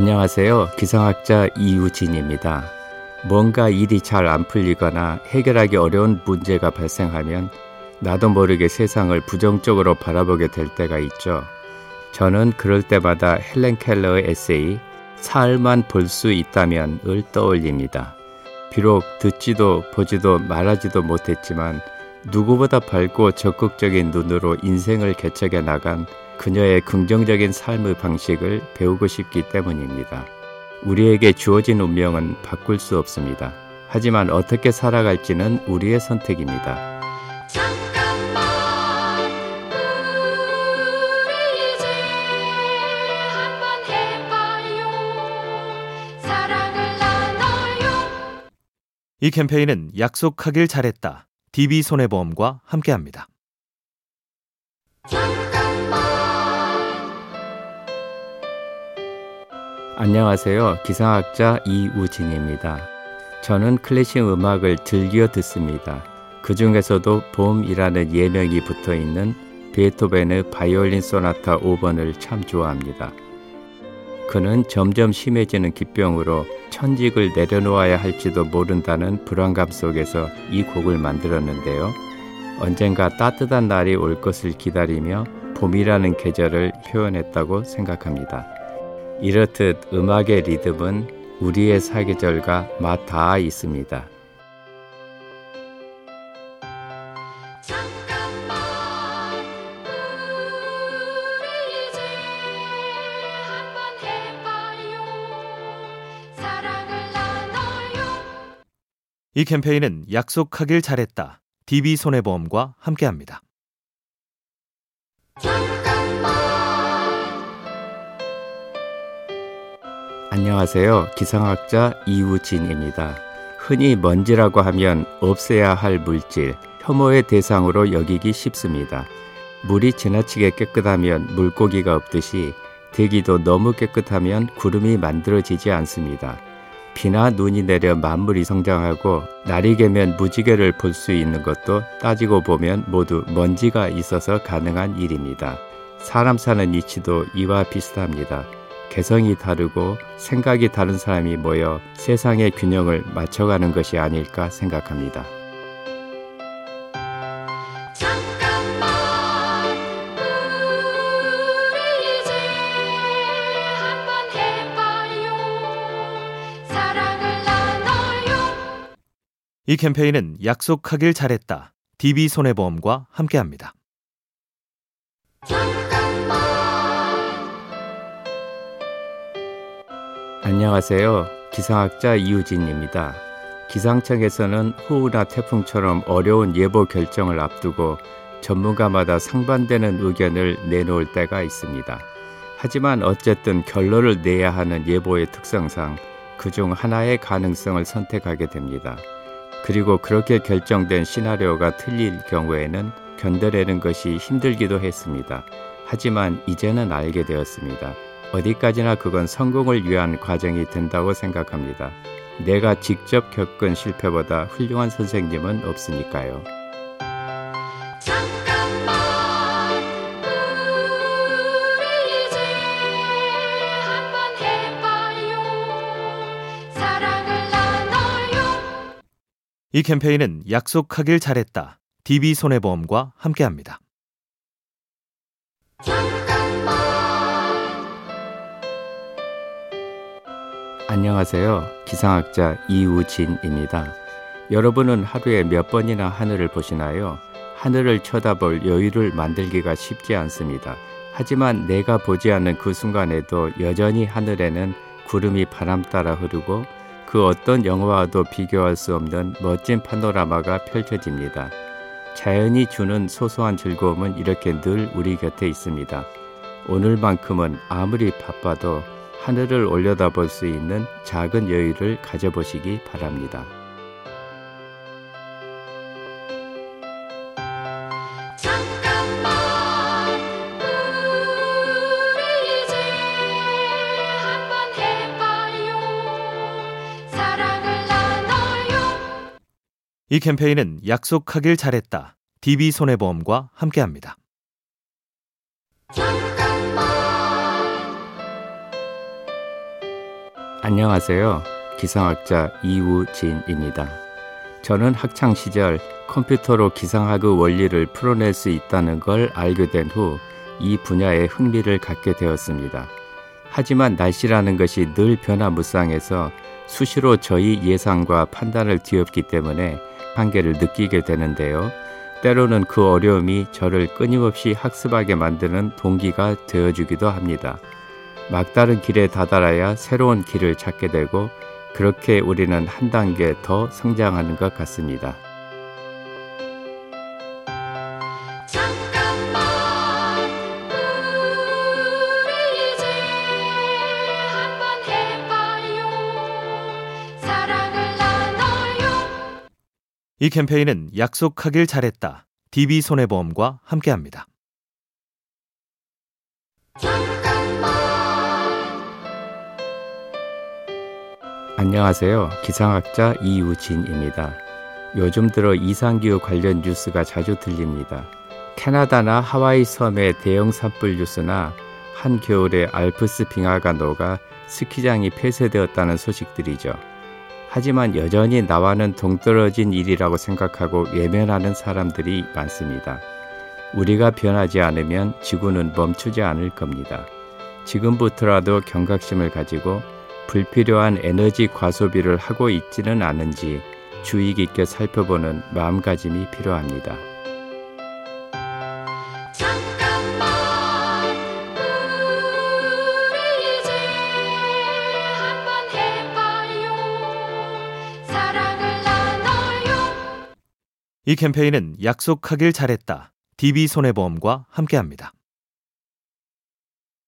안녕하세요. 기상학자 이우진입니다. 뭔가 일이 잘 안 풀리거나 해결하기 어려운 문제가 발생하면 나도 모르게 세상을 부정적으로 바라보게 될 때가 있죠. 저는 그럴 때마다 헬렌 켈러의 에세이 사흘만 볼 수 있다면을 떠올립니다. 비록 듣지도 보지도 말하지도 못했지만 누구보다 밝고 적극적인 눈으로 인생을 개척해 나간 그녀의 긍정적인 삶의 방식을 배우고 싶기 때문입니다. 우리에게 주어진 운명은 바꿀 수 없습니다. 하지만 어떻게 살아갈지는 우리의 선택입니다. 이 캠페인은 약속하길 잘했다. DB손해보험과 함께합니다. 안녕하세요. 기상학자 이우진입니다. 저는 클래식 음악을 즐겨 듣습니다. 그 중에서도 봄이라는 예명이 붙어 있는 베토벤의 바이올린 소나타 5번을 참 좋아합니다. 그는 점점 심해지는 기병으로 천직을 내려놓아야 할지도 모른다는 불안감 속에서 이 곡을 만들었는데요. 언젠가 따뜻한 날이 올 것을 기다리며 봄이라는 계절을 표현했다고 생각합니다. 이렇듯 음악의 리듬은 우리의 사계절과 맞닿아 있습니다. 이 캠페인은 약속하길 잘했다. DB손해보험과 함께합니다. 안녕하세요. 기상학자 이우진입니다. 흔히 먼지라고 하면 없애야 할 물질, 혐오의 대상으로 여기기 쉽습니다. 물이 지나치게 깨끗하면 물고기가 없듯이 대기도 너무 깨끗하면 구름이 만들어지지 않습니다. 비나 눈이 내려 만물이 성장하고 날이 개면 무지개를 볼 수 있는 것도 따지고 보면 모두 먼지가 있어서 가능한 일입니다. 사람 사는 이치도 이와 비슷합니다. 개성이 다르고 생각이 다른 사람이 모여 세상의 균형을 맞춰가는 것이 아닐까 생각합니다. 이 캠페인은 약속하길 잘했다. DB손해보험과 함께합니다. 안녕하세요. 기상학자 이우진입니다. 기상청에서는 호우나 태풍처럼 어려운 예보 결정을 앞두고 전문가마다 상반되는 의견을 내놓을 때가 있습니다. 하지만 어쨌든 결론을 내야 하는 예보의 특성상 그 중 하나의 가능성을 선택하게 됩니다. 그리고 그렇게 결정된 시나리오가 틀릴 경우에는 견뎌내는 것이 힘들기도 했습니다. 하지만 이제는 알게 되었습니다. 어디까지나 그건 성공을 위한 과정이 된다고 생각합니다. 내가 직접 겪은 실패보다 훌륭한 선생님은 없으니까요. 이 캠페인은 약속하길 잘했다. DB손해보험과 함께합니다. 안녕하세요. 기상학자 이우진입니다. 여러분은 하루에 몇 번이나 하늘을 보시나요? 하늘을 쳐다볼 여유를 만들기가 쉽지 않습니다. 하지만 내가 보지 않는 그 순간에도 여전히 하늘에는 구름이 바람 따라 흐르고 그 어떤 영화와도 비교할 수 없는 멋진 파노라마가 펼쳐집니다. 자연이 주는 소소한 즐거움은 이렇게 늘 우리 곁에 있습니다. 오늘만큼은 아무리 바빠도 하늘을 올려다볼 수 있는 작은 여유를 가져보시기 바랍니다. 이 캠페인은 약속하길 잘했다. DB손해보험과 함께합니다. 안녕하세요. 기상학자 이우진입니다. 저는 학창 시절 컴퓨터로 기상학의 원리를 풀어낼 수 있다는 걸 알게 된 후 이 분야에 흥미를 갖게 되었습니다. 하지만 날씨라는 것이 늘 변화무쌍해서 수시로 저희 예상과 판단을 뒤엎기 때문에 한계를 느끼게 되는데요. 때로는 그 어려움이 저를 끊임없이 학습하게 만드는 동기가 되어주기도 합니다. 막다른 길에 다다라야 새로운 길을 찾게 되고 그렇게 우리는 한 단계 더 성장하는 것 같습니다. 잠깐만 우리 이제 한번 해봐요 사랑을 나눠요 이 캠페인은 약속하길 잘했다. DB손해보험과 함께합니다. 안녕하세요. 기상학자 이우진입니다. 요즘 들어 이상기후 관련 뉴스가 자주 들립니다. 캐나다나 하와이 섬의 대형 산불 뉴스나 한겨울에 알프스 빙하가 녹아 스키장이 폐쇄되었다는 소식들이죠. 하지만 여전히 나와는 동떨어진 일이라고 생각하고 외면하는 사람들이 많습니다. 우리가 변하지 않으면 지구는 멈추지 않을 겁니다. 지금부터라도 경각심을 가지고 불필요한 에너지 과소비를 하고 있지는 않은지 주의 깊게 살펴보는 마음가짐이 필요합니다. 잠깐만 우리 이제 한번 해봐요 사랑을 나눠요 이 캠페인은 약속하길 잘했다. DB손해보험과 함께합니다.